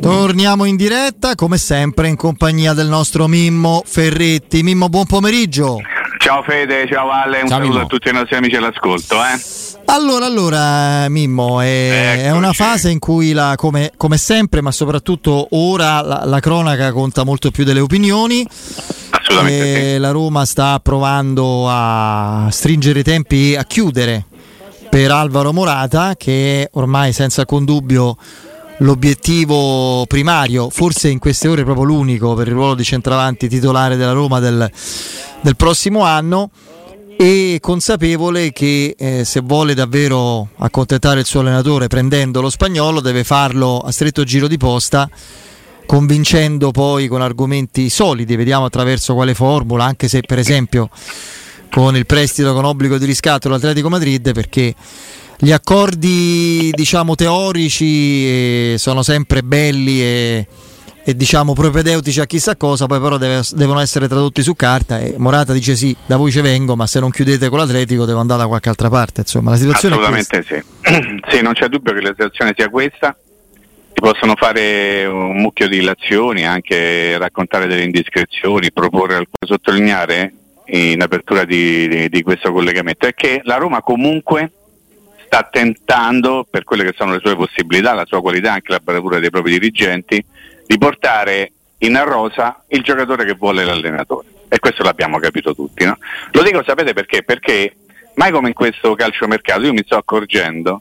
Torniamo in diretta, come sempre, in compagnia del nostro Mimmo Ferretti. Mimmo, buon pomeriggio. Ciao Fede, ciao Valle, un Ciao, saluto Mimmo. a tutti i nostri amici all'ascolto. Eh? Allora, allora, Mimmo, è, è una fase in cui, la, come, come sempre, ma soprattutto ora, la, la cronaca conta molto più delle opinioni. Assolutamente E La Roma sta provando a stringere i tempi e a chiudere per Alvaro Morata, che ormai senza alcun dubbio l'obiettivo primario, forse in queste ore proprio l'unico per il ruolo di centravanti titolare della Roma del, del prossimo anno e consapevole che eh, se vuole davvero accontentare il suo allenatore prendendo lo spagnolo deve farlo a stretto giro di posta convincendo poi con argomenti solidi, vediamo attraverso quale formula, anche se per esempio con il prestito con obbligo di riscatto l'Atletico Madrid perché gli accordi diciamo teorici eh, sono sempre belli e, e, diciamo propedeutici a chissà cosa, poi però deve- devono essere tradotti su carta e Morata dice sì, da voi ci vengo, ma se non chiudete con l'Atletico devo andare da qualche altra parte, insomma la situazione. Assolutamente sì. sì, non c'è dubbio che la situazione sia questa. Si possono fare un mucchio di illazioni, anche raccontare delle indiscrezioni, proporre alcune sottolineare in apertura di, di- di questo collegamento è che la Roma comunque sta tentando, per quelle che sono le sue possibilità, la sua qualità, anche la bravura dei propri dirigenti, di portare in rosa il giocatore che vuole l'allenatore. E questo l'abbiamo capito tutti. No? Lo dico, sapete perché? Perché mai come in questo calciomercato io mi sto accorgendo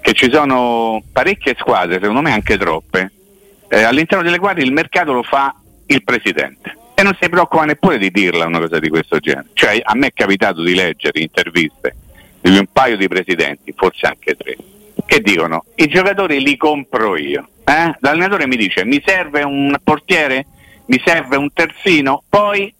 che ci sono parecchie squadre, secondo me anche troppe, eh, all'interno delle quali il mercato lo fa il presidente. E non si preoccupa neppure di dirla una cosa di questo genere. Cioè, a me è capitato di leggere interviste di un paio di presidenti, forse anche tre, che dicono i giocatori li compro io. Eh? L'allenatore mi dice mi serve un portiere, mi serve un terzino, poi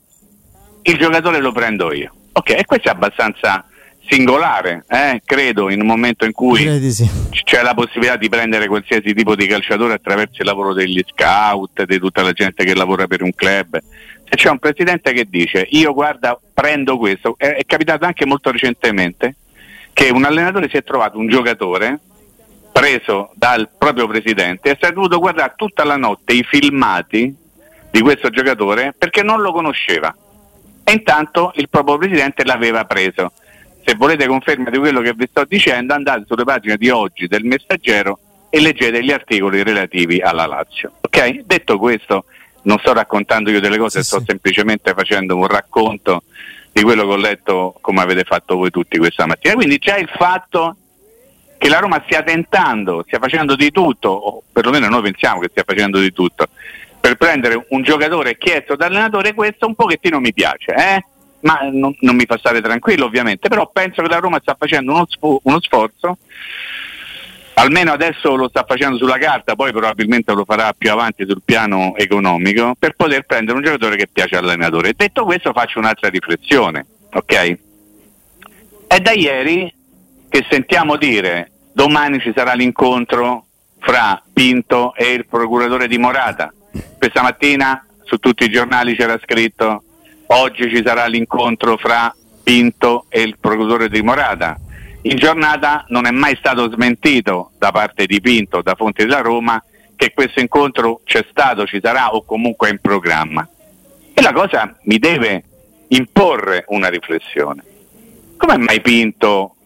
il giocatore lo prendo io. Ok, e questo è abbastanza singolare, eh? credo, in un momento in cui sì. c'è la possibilità di prendere qualsiasi tipo di calciatore attraverso il lavoro degli scout, di tutta la gente che lavora per un club. Se c'è un presidente che dice io guarda prendo questo, è, è capitato anche molto recentemente che un allenatore si è trovato un giocatore preso dal proprio presidente e si è dovuto guardare tutta la notte i filmati di questo giocatore perché non lo conosceva e intanto il proprio presidente l'aveva preso. Se volete conferma di quello che vi sto dicendo, andate sulle pagine di oggi del Messaggero e leggete gli articoli relativi alla Lazio. Ok? Detto questo, non sto raccontando io delle cose, sto semplicemente facendo un racconto di quello che ho letto come avete fatto voi tutti questa mattina. Quindi già il fatto che la Roma stia tentando, stia facendo di tutto, o perlomeno noi pensiamo che stia facendo di tutto, per prendere un giocatore chiesto dall'allenatore, questo un pochettino mi piace, eh? ma non, non mi fa stare tranquillo ovviamente, però penso che la Roma sta facendo uno, uno sforzo, almeno adesso lo sta facendo sulla carta, poi probabilmente lo farà più avanti sul piano economico, per poter prendere un giocatore che piace all'allenatore. Detto questo faccio un'altra riflessione, ok? È da ieri che sentiamo dire domani ci sarà l'incontro fra Pinto e il procuratore di Morata. Questa mattina su tutti i giornali c'era scritto oggi ci sarà l'incontro fra Pinto e il procuratore di Morata. In giornata non è mai stato smentito da parte di Pinto, da fonti della Roma, che questo incontro c'è stato, ci sarà o comunque è in programma. E la cosa mi deve imporre una riflessione. Come mai Pinto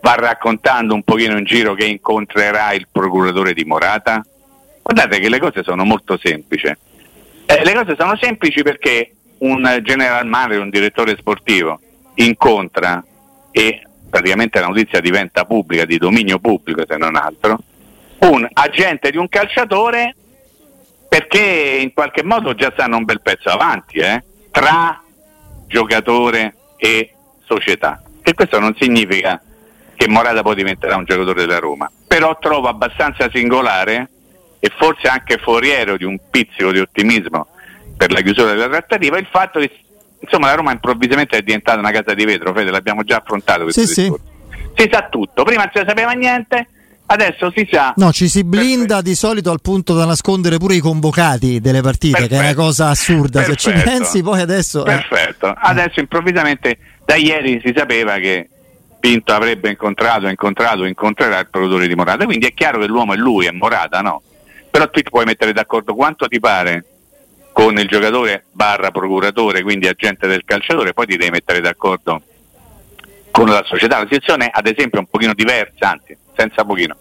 va raccontando un pochino in giro che incontrerà il procuratore di Morata? Guardate che le cose sono molto semplici. Eh, le cose sono semplici perché un general manager, un direttore sportivo incontra e praticamente la notizia diventa pubblica, di dominio pubblico se non altro, un agente di un calciatore perché in qualche modo già stanno un bel pezzo avanti eh, tra giocatore e società. E questo non significa che Morata poi diventerà un giocatore della Roma, però trovo abbastanza singolare e forse anche foriero di un pizzico di ottimismo per la chiusura della trattativa il fatto che insomma la Roma improvvisamente è diventata una casa di vetro, Fede, l'abbiamo già affrontato sì. Sì. Si sa tutto, prima non si sapeva niente, adesso si sa. No, ci si blinda Perfetto. di solito al punto da nascondere pure i convocati delle partite, Perfetto. che è una cosa assurda. Perfetto. Se ci pensi, poi adesso. Eh. Perfetto. Eh. Adesso improvvisamente da ieri si sapeva che Pinto avrebbe incontrato, incontrato, incontrerà il produttore di Morata. Quindi è chiaro che l'uomo è lui, è Morata, no? Però tu ti puoi mettere d'accordo quanto ti pare con il giocatore barra procuratore, quindi agente del calciatore, poi ti devi mettere d'accordo con la società. La situazione ad esempio è un pochino diversa, anzi, senza pochino,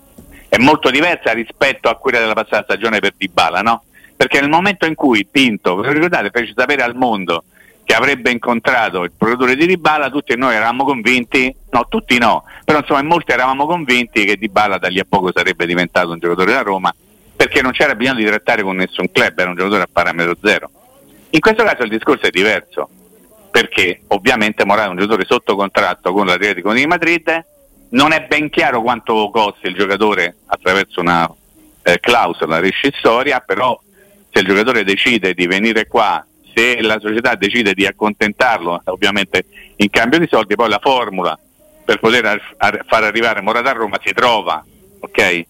è molto diversa rispetto a quella della passata stagione per Dybala, no? Perché nel momento in cui Pinto, ricordate, fece sapere al mondo che avrebbe incontrato il produttore di Dybala, tutti noi eravamo convinti, no, tutti no, però insomma in molti eravamo convinti che Dybala da lì a poco sarebbe diventato un giocatore della Roma perché non c'era bisogno di trattare con nessun club, era un giocatore a parametro zero. In questo caso il discorso è diverso, perché ovviamente Morata è un giocatore sotto contratto con l'Atletico di Madrid, non è ben chiaro quanto costi il giocatore attraverso una eh, clausola rescissoria, però se il giocatore decide di venire qua, se la società decide di accontentarlo, ovviamente in cambio di soldi, poi la formula per poter ar- far arrivare Morata a Roma si trova, ok?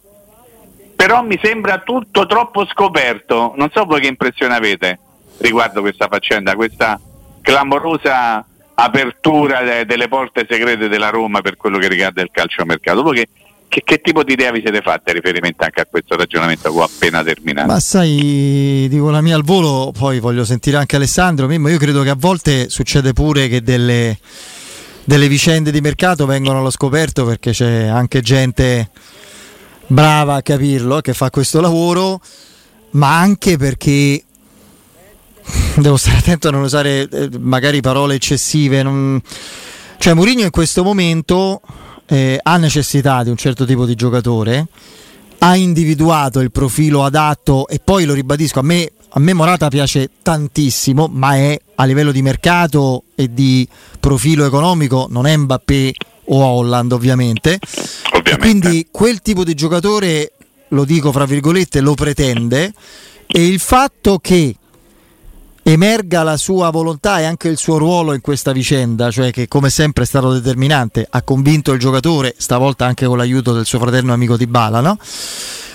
Però mi sembra tutto troppo scoperto. Non so voi che impressione avete riguardo questa faccenda, questa clamorosa apertura de- delle porte segrete della Roma per quello che riguarda il calciomercato. Voi che, che, che, tipo di idea vi siete fatte riferimento anche a questo ragionamento che ho appena terminato? Ma sai, dico la mia al volo, poi voglio sentire anche Alessandro. Mimmo, io credo che a volte succede pure che delle, delle vicende di mercato vengono allo scoperto perché c'è anche gente brava a capirlo, che fa questo lavoro, ma anche perché devo stare attento a non usare eh, magari parole eccessive. Non... Cioè, Mourinho in questo momento eh, ha necessità di un certo tipo di giocatore, ha individuato il profilo adatto e poi lo ribadisco, a me, a me Morata piace tantissimo, ma è a livello di mercato e di profilo economico, non è Mbappé o Holland ovviamente. ovviamente. Quindi quel tipo di giocatore, lo dico fra virgolette, lo pretende e il fatto che emerga la sua volontà e anche il suo ruolo in questa vicenda, cioè che come sempre è stato determinante, ha convinto il giocatore, stavolta anche con l'aiuto del suo fratello amico di Bala, no?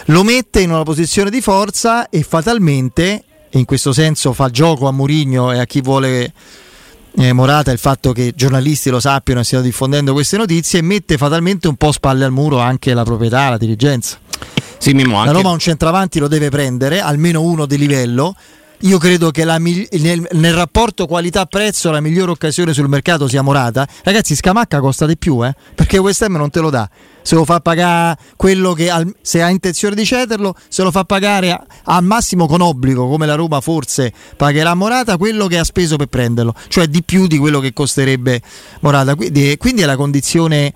lo mette in una posizione di forza e fatalmente, e in questo senso fa gioco a Murigno e a chi vuole eh, Morata il fatto che giornalisti lo sappiano e stiano diffondendo queste notizie mette fatalmente un po' spalle al muro anche la proprietà, la dirigenza. Sì, Mimo, anche... La Roma un centravanti lo deve prendere, almeno uno di livello. Io credo che nel, nel, rapporto qualità-prezzo la migliore occasione sul mercato sia Morata. Ragazzi, Scamacca costa di più, eh? perché West Ham non te lo dà se lo fa pagare quello che se ha intenzione di cederlo, se lo fa pagare al massimo con obbligo, come la Roma forse pagherà Morata, quello che ha speso per prenderlo, cioè di più di quello che costerebbe Morata. Quindi, quindi è la condizione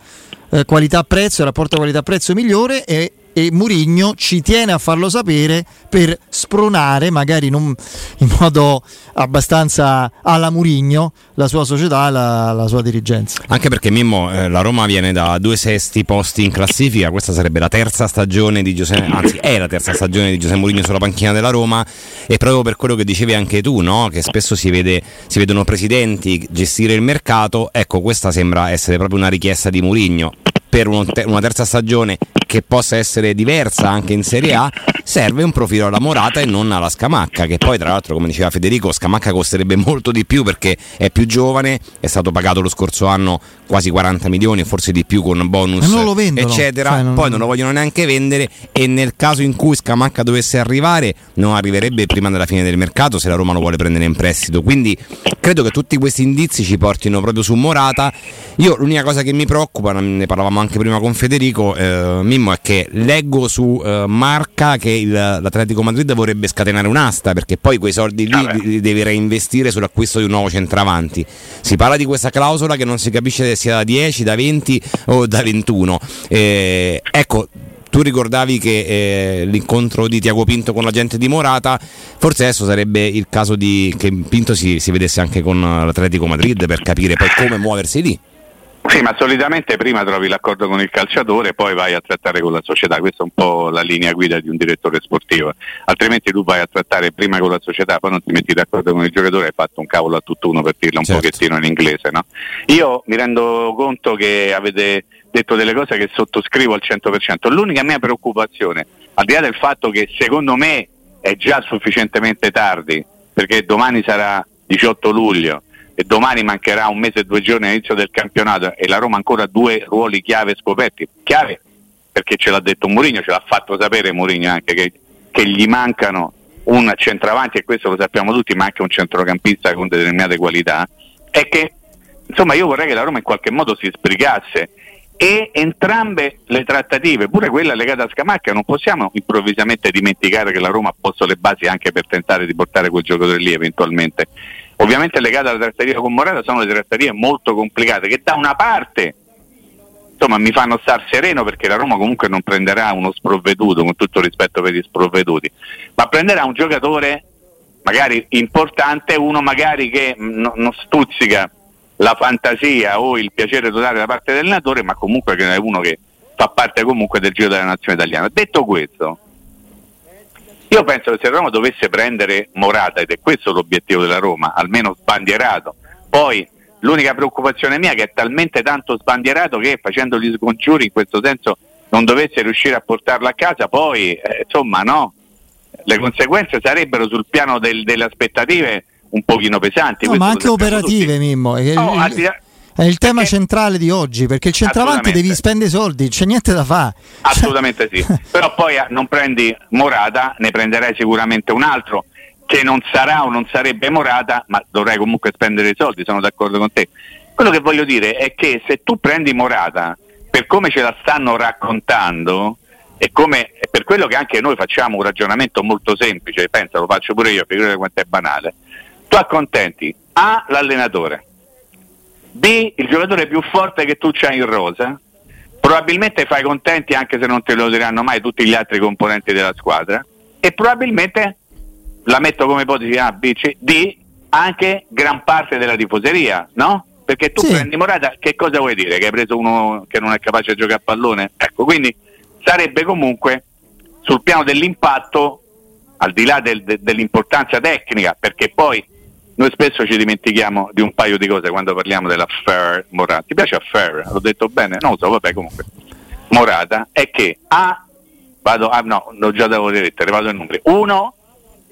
eh, qualità-prezzo, il rapporto qualità-prezzo migliore e e Murigno ci tiene a farlo sapere per spronare, magari non in modo abbastanza alla Murigno, la sua società, la, la sua dirigenza. Anche perché Mimmo, eh, la Roma viene da due sesti posti in classifica, questa sarebbe la terza stagione di Giuseppe, anzi è la terza stagione di Giuseppe Murigno sulla panchina della Roma e proprio per quello che dicevi anche tu, no? che spesso si, vede, si vedono presidenti gestire il mercato, ecco questa sembra essere proprio una richiesta di Murigno per una terza stagione che possa essere diversa anche in Serie A, serve un profilo alla Morata e non alla Scamacca, che poi tra l'altro come diceva Federico, Scamacca costerebbe molto di più perché è più giovane, è stato pagato lo scorso anno quasi 40 milioni, forse di più con bonus, vendono, eccetera, cioè, non... poi non lo vogliono neanche vendere e nel caso in cui Scamacca dovesse arrivare non arriverebbe prima della fine del mercato se la Roma lo vuole prendere in prestito, quindi credo che tutti questi indizi ci portino proprio su Morata. Io l'unica cosa che mi preoccupa, ne parlavamo anche prima con Federico, eh, Mimmo, è che leggo su eh, Marca che il, l'Atletico Madrid vorrebbe scatenare un'asta perché poi quei soldi lì li, li deve reinvestire sull'acquisto di un nuovo centravanti. Si parla di questa clausola che non si capisce se sia da 10, da 20 o da 21. Eh, ecco, tu ricordavi che eh, l'incontro di Tiago Pinto con la gente di Morata, forse adesso sarebbe il caso di, che Pinto si, si vedesse anche con l'Atletico Madrid per capire poi come muoversi lì. Sì, ma solitamente prima trovi l'accordo con il calciatore, poi vai a trattare con la società, questa è un po' la linea guida di un direttore sportivo, altrimenti tu vai a trattare prima con la società, poi non ti metti d'accordo con il giocatore e hai fatto un cavolo a tutt'uno per dirla un certo. pochettino in inglese. No? Io mi rendo conto che avete detto delle cose che sottoscrivo al 100%, l'unica mia preoccupazione, al di là del fatto che secondo me è già sufficientemente tardi, perché domani sarà 18 luglio, e domani mancherà un mese e due giorni all'inizio del campionato e la Roma ancora due ruoli chiave scoperti. Chiave perché ce l'ha detto Mourinho, ce l'ha fatto sapere Mourinho anche che, che gli mancano un centravanti e questo lo sappiamo tutti, ma anche un centrocampista con determinate qualità, è che insomma io vorrei che la Roma in qualche modo si sbrigasse e entrambe le trattative, pure quella legata a Scamacca, non possiamo improvvisamente dimenticare che la Roma ha posto le basi anche per tentare di portare quel giocatore lì eventualmente ovviamente legate alla tratteria con Morata sono le tratterie molto complicate che da una parte insomma mi fanno star sereno perché la Roma comunque non prenderà uno sprovveduto con tutto rispetto per gli sprovveduti ma prenderà un giocatore magari importante uno magari che non stuzzica la fantasia o il piacere totale da parte dell'allenatore ma comunque che è uno che fa parte comunque del giro della nazione italiana. Detto questo io penso che se Roma dovesse prendere Morata, ed è questo l'obiettivo della Roma, almeno sbandierato, poi l'unica preoccupazione mia è che è talmente tanto sbandierato che facendo gli scongiuri in questo senso non dovesse riuscire a portarlo a casa, poi eh, insomma no, le conseguenze sarebbero sul piano del, delle aspettative un pochino pesanti. No, ma anche operative, tutti. Mimmo. Oh, il, è il tema perché... centrale di oggi, perché il centravanti devi spendere soldi, c'è niente da fare. Assolutamente sì. Però poi eh, non prendi Morata, ne prenderai sicuramente un altro che non sarà o non sarebbe Morata, ma dovrai comunque spendere i soldi, sono d'accordo con te. Quello che voglio dire è che se tu prendi Morata, per come ce la stanno raccontando, e come, per quello che anche noi facciamo un ragionamento molto semplice, pensa, lo faccio pure io, figurate quanto è banale, tu accontenti A l'allenatore, B, il giocatore più forte che tu c'hai in rosa, probabilmente fai contenti anche se non te lo diranno mai tutti gli altri componenti della squadra e probabilmente, la metto come ipotesi A, B, C, D, anche gran parte della tifoseria, no? Perché tu sì. prendi Morata, che cosa vuoi dire? Che hai preso uno che non è capace di giocare a pallone? Ecco, quindi sarebbe comunque sul piano dell'impatto, al di là del, de, dell'importanza tecnica, perché poi noi spesso ci dimentichiamo di un paio di cose quando parliamo dell'affair Morata. Ti piace affair? L'ho detto bene? Non lo so, vabbè comunque. Morata è che A, vado, ah, no, l'ho già dato le lettere, vado ai numeri. Uno,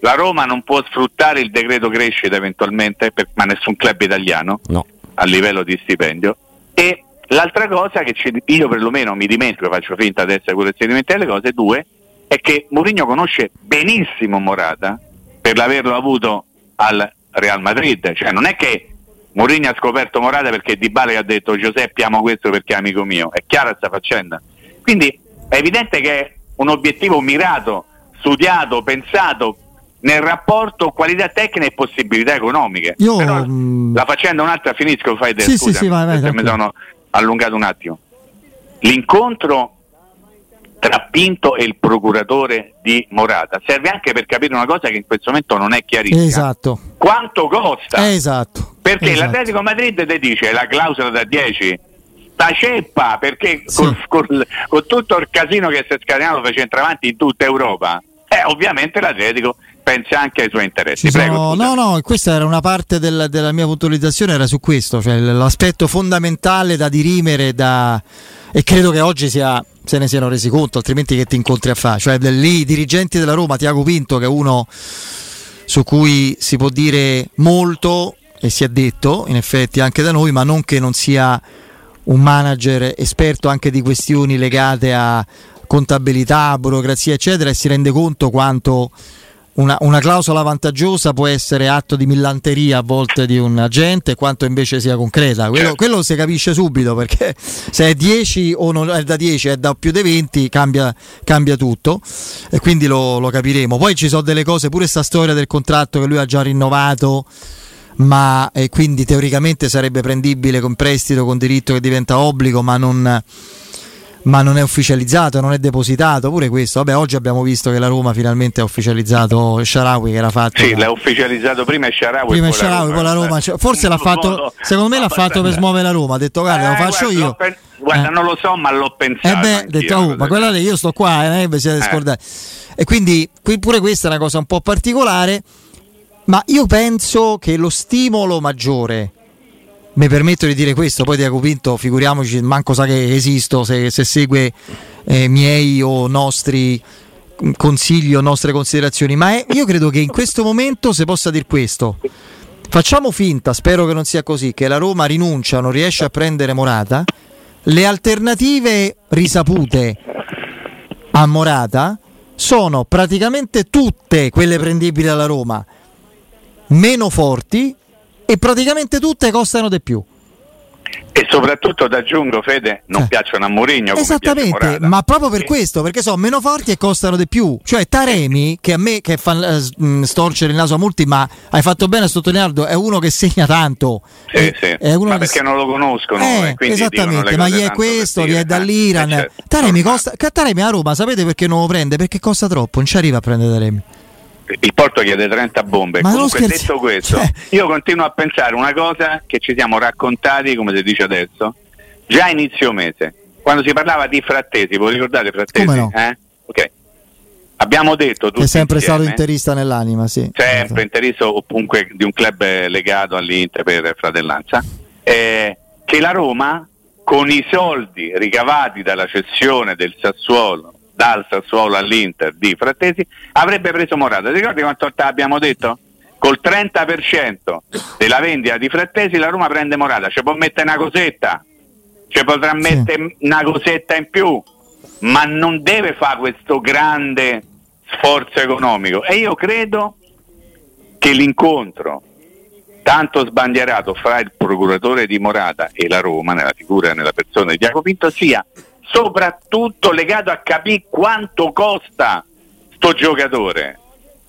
la Roma non può sfruttare il decreto crescita eventualmente, per, ma nessun club italiano no. a livello di stipendio. E l'altra cosa che io perlomeno mi dimentico, faccio finta adesso che si dimentica le cose, due, è che Mourinho conosce benissimo Morata per l'averlo avuto al Real Madrid, cioè non è che Mourinho ha scoperto Morata perché Di Bale ha detto Giuseppe amo questo perché è amico mio, è chiara questa faccenda. Quindi è evidente che è un obiettivo mirato, studiato, pensato nel rapporto qualità tecnica e possibilità economiche. Io, Però, mm, la faccenda un'altra finisco, fai te, sì, scusa, sì, sì, vai, vai, mi sono allungato un attimo. L'incontro tra Pinto e il procuratore di Morata serve anche per capire una cosa che in questo momento non è chiarissima. Esatto. Quanto costa? Esatto. Perché esatto. l'Atletico Madrid ti dice la clausola da 10 sta ceppa perché sì. col, col, con tutto il casino che si è scatenato per centravanti in tutta Europa, eh, ovviamente l'Atletico pensa anche ai suoi interessi. Prego, no, no, questa era una parte del, della mia puntualizzazione, era su questo, cioè l'aspetto fondamentale da dirimere da... e credo che oggi sia se ne siano resi conto, altrimenti che ti incontri a fare? Cioè, lì i dirigenti della Roma, Tiago Pinto, che è uno su cui si può dire molto e si è detto, in effetti, anche da noi, ma non che non sia un manager esperto anche di questioni legate a contabilità, burocrazia, eccetera, e si rende conto quanto una, una, clausola vantaggiosa può essere atto di millanteria a volte di un agente, quanto invece sia concreta. Quello, certo. quello si capisce subito perché se è 10 o non è da 10 è da più di 20 cambia, cambia tutto e quindi lo, lo, capiremo. Poi ci sono delle cose, pure questa storia del contratto che lui ha già rinnovato, ma quindi teoricamente sarebbe prendibile con prestito, con diritto che diventa obbligo, ma non ma non è ufficializzato, non è depositato, pure questo. Vabbè, oggi abbiamo visto che la Roma finalmente ha ufficializzato Sharawi che era fatto. Sì, da... l'ha ufficializzato prima Sharawi. Prima poi Sharawi, poi la Roma. Cioè, forse l'ha fatto, secondo me l'ha fatto per smuovere la Roma. Ha detto guarda, eh, lo faccio guarda, io. Guarda, eh. non lo so, ma l'ho pensato. Eh beh, detto, oh, ma guardate, io sto qua, eh, vi siete eh. scordati. E quindi pure questa è una cosa un po' particolare, ma io penso che lo stimolo maggiore mi permetto di dire questo, poi Diaco Pinto, figuriamoci, manco sa che esisto se, se segue eh, miei o nostri consigli o nostre considerazioni, ma è, io credo che in questo momento si possa dire questo. Facciamo finta, spero che non sia così, che la Roma rinuncia, non riesce a prendere Morata, le alternative risapute a Morata sono praticamente tutte quelle prendibili dalla Roma, meno forti e praticamente tutte costano di più. E soprattutto ti aggiungo, Fede, non eh. piacciono a Mourinho. Esattamente, ma proprio per sì. questo, perché sono meno forti e costano di più. Cioè Taremi, che a me che fa uh, storcere il naso a molti, ma hai fatto bene a sottolinearlo, è uno che segna tanto. Sì, è, sì. È uno ma perché che... non lo conoscono. Eh, esattamente, ma gli è questo, gli è dall'Iran. Eh, certo. Taremi, costa... Taremi a Roma, sapete perché non lo prende? Perché costa troppo, non ci arriva a prendere Taremi il Porto chiede 30 bombe. Ma Comunque detto questo, cioè... io continuo a pensare una cosa che ci siamo raccontati, come si dice adesso, già inizio mese, quando si parlava di frattesi, voi ricordate frattesi? Come no? Eh? Ok. Abbiamo detto tutti È sempre insieme, stato interista nell'anima, sì. Sempre interista o comunque di un club legato all'Inter per fratellanza, eh, che la Roma con i soldi ricavati dalla cessione del Sassuolo dal Sassuolo all'Inter di Frattesi, avrebbe preso Morata. Ti ricordi quanto abbiamo detto? Col 30% della vendita di Frattesi la Roma prende Morata, ci può mettere una cosetta, ci potrà mettere una cosetta in più, ma non deve fare questo grande sforzo economico. E io credo che l'incontro tanto sbandierato fra il procuratore di Morata e la Roma, nella figura e nella persona di Diaco Pinto, sia soprattutto legato a capire quanto costa sto giocatore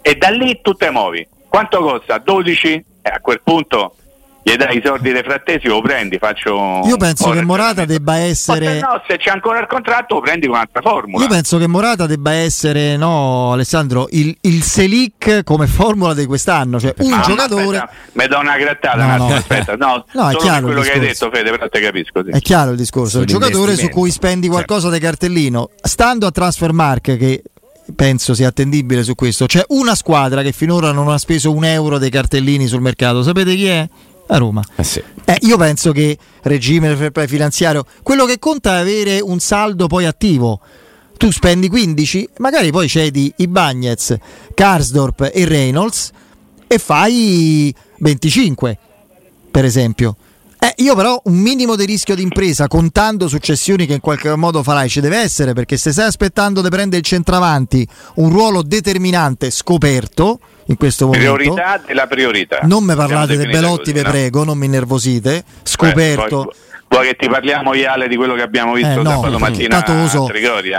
e da lì tu te muovi quanto costa? 12? Eh, a quel punto gli dai i soldi dei frattesi lo prendi faccio io penso che Morata debba essere no se c'è ancora il contratto lo prendi con un'altra formula io penso che Morata debba essere no Alessandro il, il Selic come formula di quest'anno cioè un ah, giocatore mi do una grattata no, no. aspetta no, no è chiaro quello che hai detto Fede però te capisco sì. è chiaro il discorso un giocatore su cui spendi qualcosa certo. di cartellino stando a Transfermark che penso sia attendibile su questo c'è una squadra che finora non ha speso un euro dei cartellini sul mercato sapete chi è? A Roma. Eh sì. eh, io penso che regime finanziario, quello che conta è avere un saldo poi attivo. Tu spendi 15, magari poi cedi i Bagnets, Karsdorp e Reynolds e fai 25, per esempio. Eh, io però un minimo di rischio d'impresa, contando successioni che in qualche modo farai, ci deve essere, perché se stai aspettando di prendere il centravanti, un ruolo determinante scoperto, in questo momento. Priorità della priorità. Non mi parlate di Belotti, vi no? prego, non mi nervosite. Scoperto. Beh, Vuoi che ti parliamo, Iale, di quello che abbiamo visto eh, no, sabato mattina tanto lo so,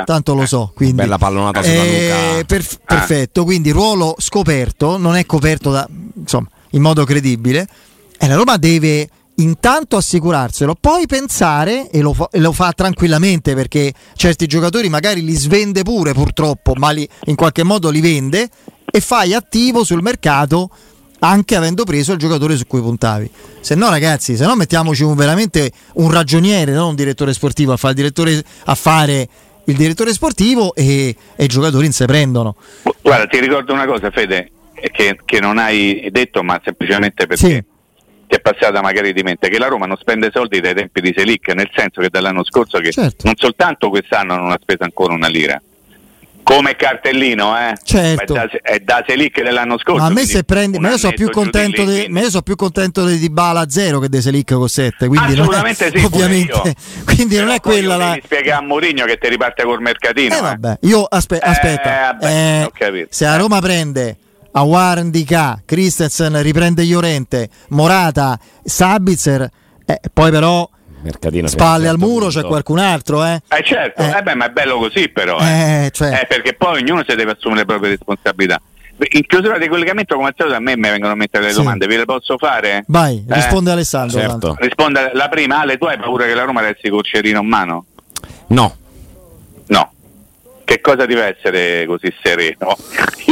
Tanto lo so. Quindi, Bella pallonata sulla eh, per, perfetto, quindi ruolo scoperto, non è coperto da, insomma, in modo credibile. E la Roma deve intanto assicurarselo, poi pensare, e lo, fa, e lo, fa, tranquillamente perché certi giocatori magari li svende pure purtroppo, ma li, in qualche modo li vende, e fai attivo sul mercato anche avendo preso il giocatore su cui puntavi. Se no, ragazzi, se no mettiamoci un, veramente un ragioniere, non un direttore sportivo, a fare il direttore, a fare il direttore sportivo e, e, i giocatori in sé prendono. Guarda, ti ricordo una cosa, Fede, che, che non hai detto, ma semplicemente perché sì. Ti è passata magari di mente, che la Roma non spende soldi dai tempi di Selic, nel senso che dall'anno scorso che certo. non soltanto quest'anno non ha speso ancora una lira come cartellino, eh? Certo. È da, è da Selic dell'anno scorso. Ma a me se prendi, ma io sono più contento di, io sono più contento di Dybala a zero che di Selic con 7, quindi Assolutamente non è, sì, ovviamente. Quindi Però non è quella la spiega a Mourinho che ti riparte col mercatino. Eh, eh. vabbè, io aspe- aspetta. Eh, vabbè, eh, se a Roma prende Awar indica, Christensen riprende Llorente, Morata, Sabitzer, eh, poi però Mercatino spalle al muro punto. c'è qualcun altro, eh? Eh certo, Eh. eh beh, ma è bello così però. Eh. Eh, cioè, Eh, perché poi ognuno si deve assumere le proprie responsabilità. In chiusura di collegamento, come al solito, a me mi vengono a mettere le Sì. domande, ve le posso fare? vai, Eh, risponde Alessandro. certo. tanto. Risponda la prima, Ale, tu hai paura che la Roma resti col cerino in mano? No, No. Che cosa deve essere così sereno?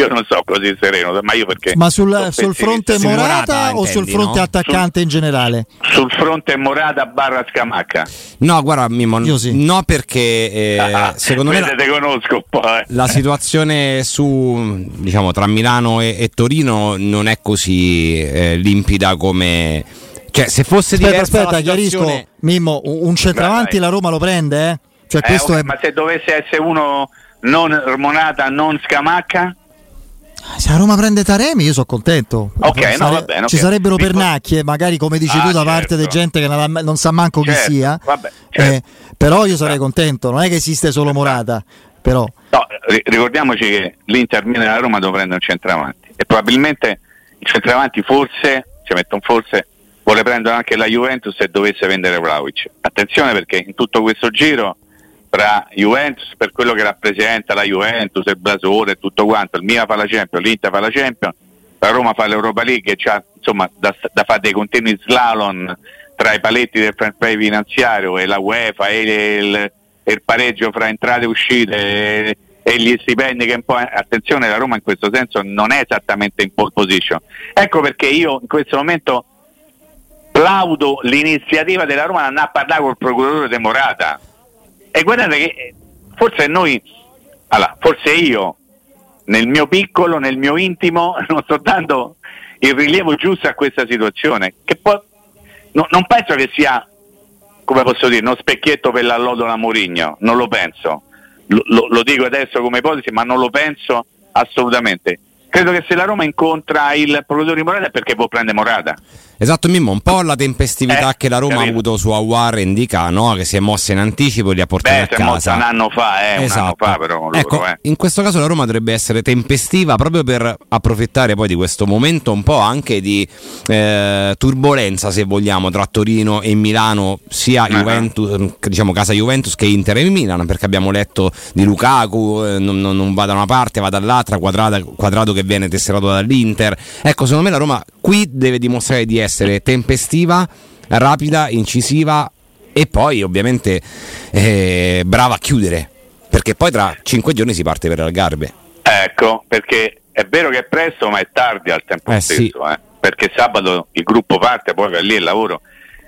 Io non so così sereno, ma io perché... Ma sul, sul fronte. Morata, Morata o sul fronte no? attaccante in generale? Sul fronte Morata barra Scamacca. no, guarda, Mimmo, Io sì. no perché eh, secondo me la, conosco un po', eh. la situazione su, diciamo, tra Milano e, e Torino non è così eh, limpida come... Cioè, se fosse Aspetta, diversa aspetta, la chiarisco. situazione- Mimmo, un centravanti la Roma lo prende, eh? Cioè, Eh, questo ok, è. Ma se dovesse essere uno non Morata, non Scamacca? Se la Roma prende Taremi, io sono contento. Ok, no, Sare- va bene, Ci ok. sarebbero Mi- pernacchie, magari come dici Ah, tu, da parte certo. di gente che non, non sa manco chi Certo, sia. vabbè, certo. Eh, però io sarei contento, non è che esiste solo Morata. Però No, ri- ricordiamoci che l'Inter Milan e la Roma devono prendere un centravanti e probabilmente il centravanti forse, ci metto un forse, vuole prendere anche la Juventus se dovesse vendere Vlaovic. Attenzione perché in tutto questo giro tra Juventus, per quello che rappresenta la Juventus, il blasone e tutto quanto, il Milan fa la Champions, l'Inter fa la Champions, la Roma fa l'Europa League e c'ha insomma da, da fare dei continui slalom tra i paletti del fair play finanziario e la UEFA e il, e il pareggio fra entrate e uscite e, e gli stipendi che un po' attenzione la Roma in questo senso non è esattamente in pole position. Ecco perché io in questo momento plaudo l'iniziativa della Roma di andare a parlare col procuratore De Morata e guardate che eh, forse noi allora, forse io nel mio piccolo, nel mio intimo non sto dando il rilievo giusto a questa situazione che poi no- non penso che sia come posso dire, uno specchietto per l'allodola Mourinho, non lo penso. Lo, lo- lo dico adesso come ipotesi, ma non lo penso assolutamente. Credo che se la Roma incontra il procuratore di Morata è perché può prendere Morata. Esatto, Mimmo, un po' la tempestività Eh, che la Roma ha capito. avuto su Awar indica no? che si è mossa in anticipo e li ha portati Beh, a casa. un anno fa, eh, anno fa però loro, ecco, eh. in questo caso la Roma dovrebbe essere tempestiva proprio per approfittare poi di questo momento un po' anche di eh, turbolenza, se vogliamo, tra Torino e Milano, sia Ah. Juventus, diciamo casa Juventus che Inter e Milan, perché abbiamo letto di Lukaku, eh, non, non- va da una parte, va dall'altra, quadrato che viene tesserato dall'Inter. Ecco, secondo me la Roma qui deve dimostrare di essere tempestiva, rapida, incisiva e poi ovviamente eh, brava a chiudere. Perché poi tra cinque giorni si parte per Algarve. Ecco, perché è vero che è presto, ma è tardi al tempo Eh, stesso. sì. eh. Perché sabato il gruppo parte, poi va lì il lavoro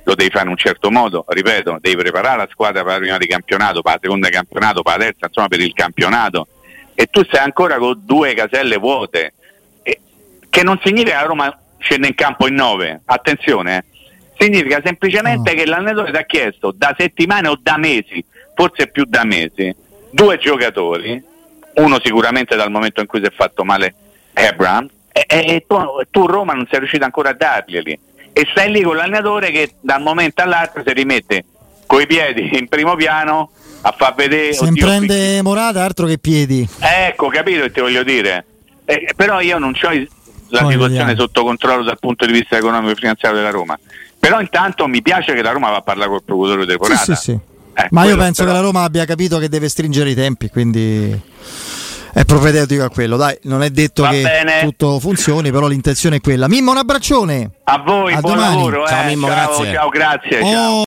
lo devi fare in un certo modo, ripeto, devi preparare la squadra per la prima di campionato, per la seconda di campionato, per la terza, insomma per il campionato. E tu sei ancora con due caselle vuote, E- che non significa che Roma scende in campo in nove, attenzione, eh. significa semplicemente No. che l'allenatore ti ha chiesto da settimane o da mesi, forse più da mesi, due giocatori, uno sicuramente dal momento in cui si è fatto male Abraham, e, e- e tu, tu Roma non sei riuscito ancora a darglieli. E stai lì con l'allenatore che dal momento all'altro si rimette coi piedi in primo piano a far vedere... se oddio, prende Morata, altro che piedi. Ecco, capito che ti voglio dire. Eh, però io non ho la Poi situazione vediamo. sotto controllo dal punto di vista economico e finanziario della Roma. Però intanto mi piace che la Roma va a parlare col procuratore Sì, Morata. sì, sì. Eh, Ma io penso però- che la Roma abbia capito che deve stringere i tempi, quindi è propedeutico a quello. Dai, non è detto Va che bene. tutto funzioni, però l'intenzione è quella. Mimmo, un abbraccione. A voi, A buon domani. lavoro. Ciao, eh. Mimmo, ciao, grazie. ciao, grazie. Oh, ciao.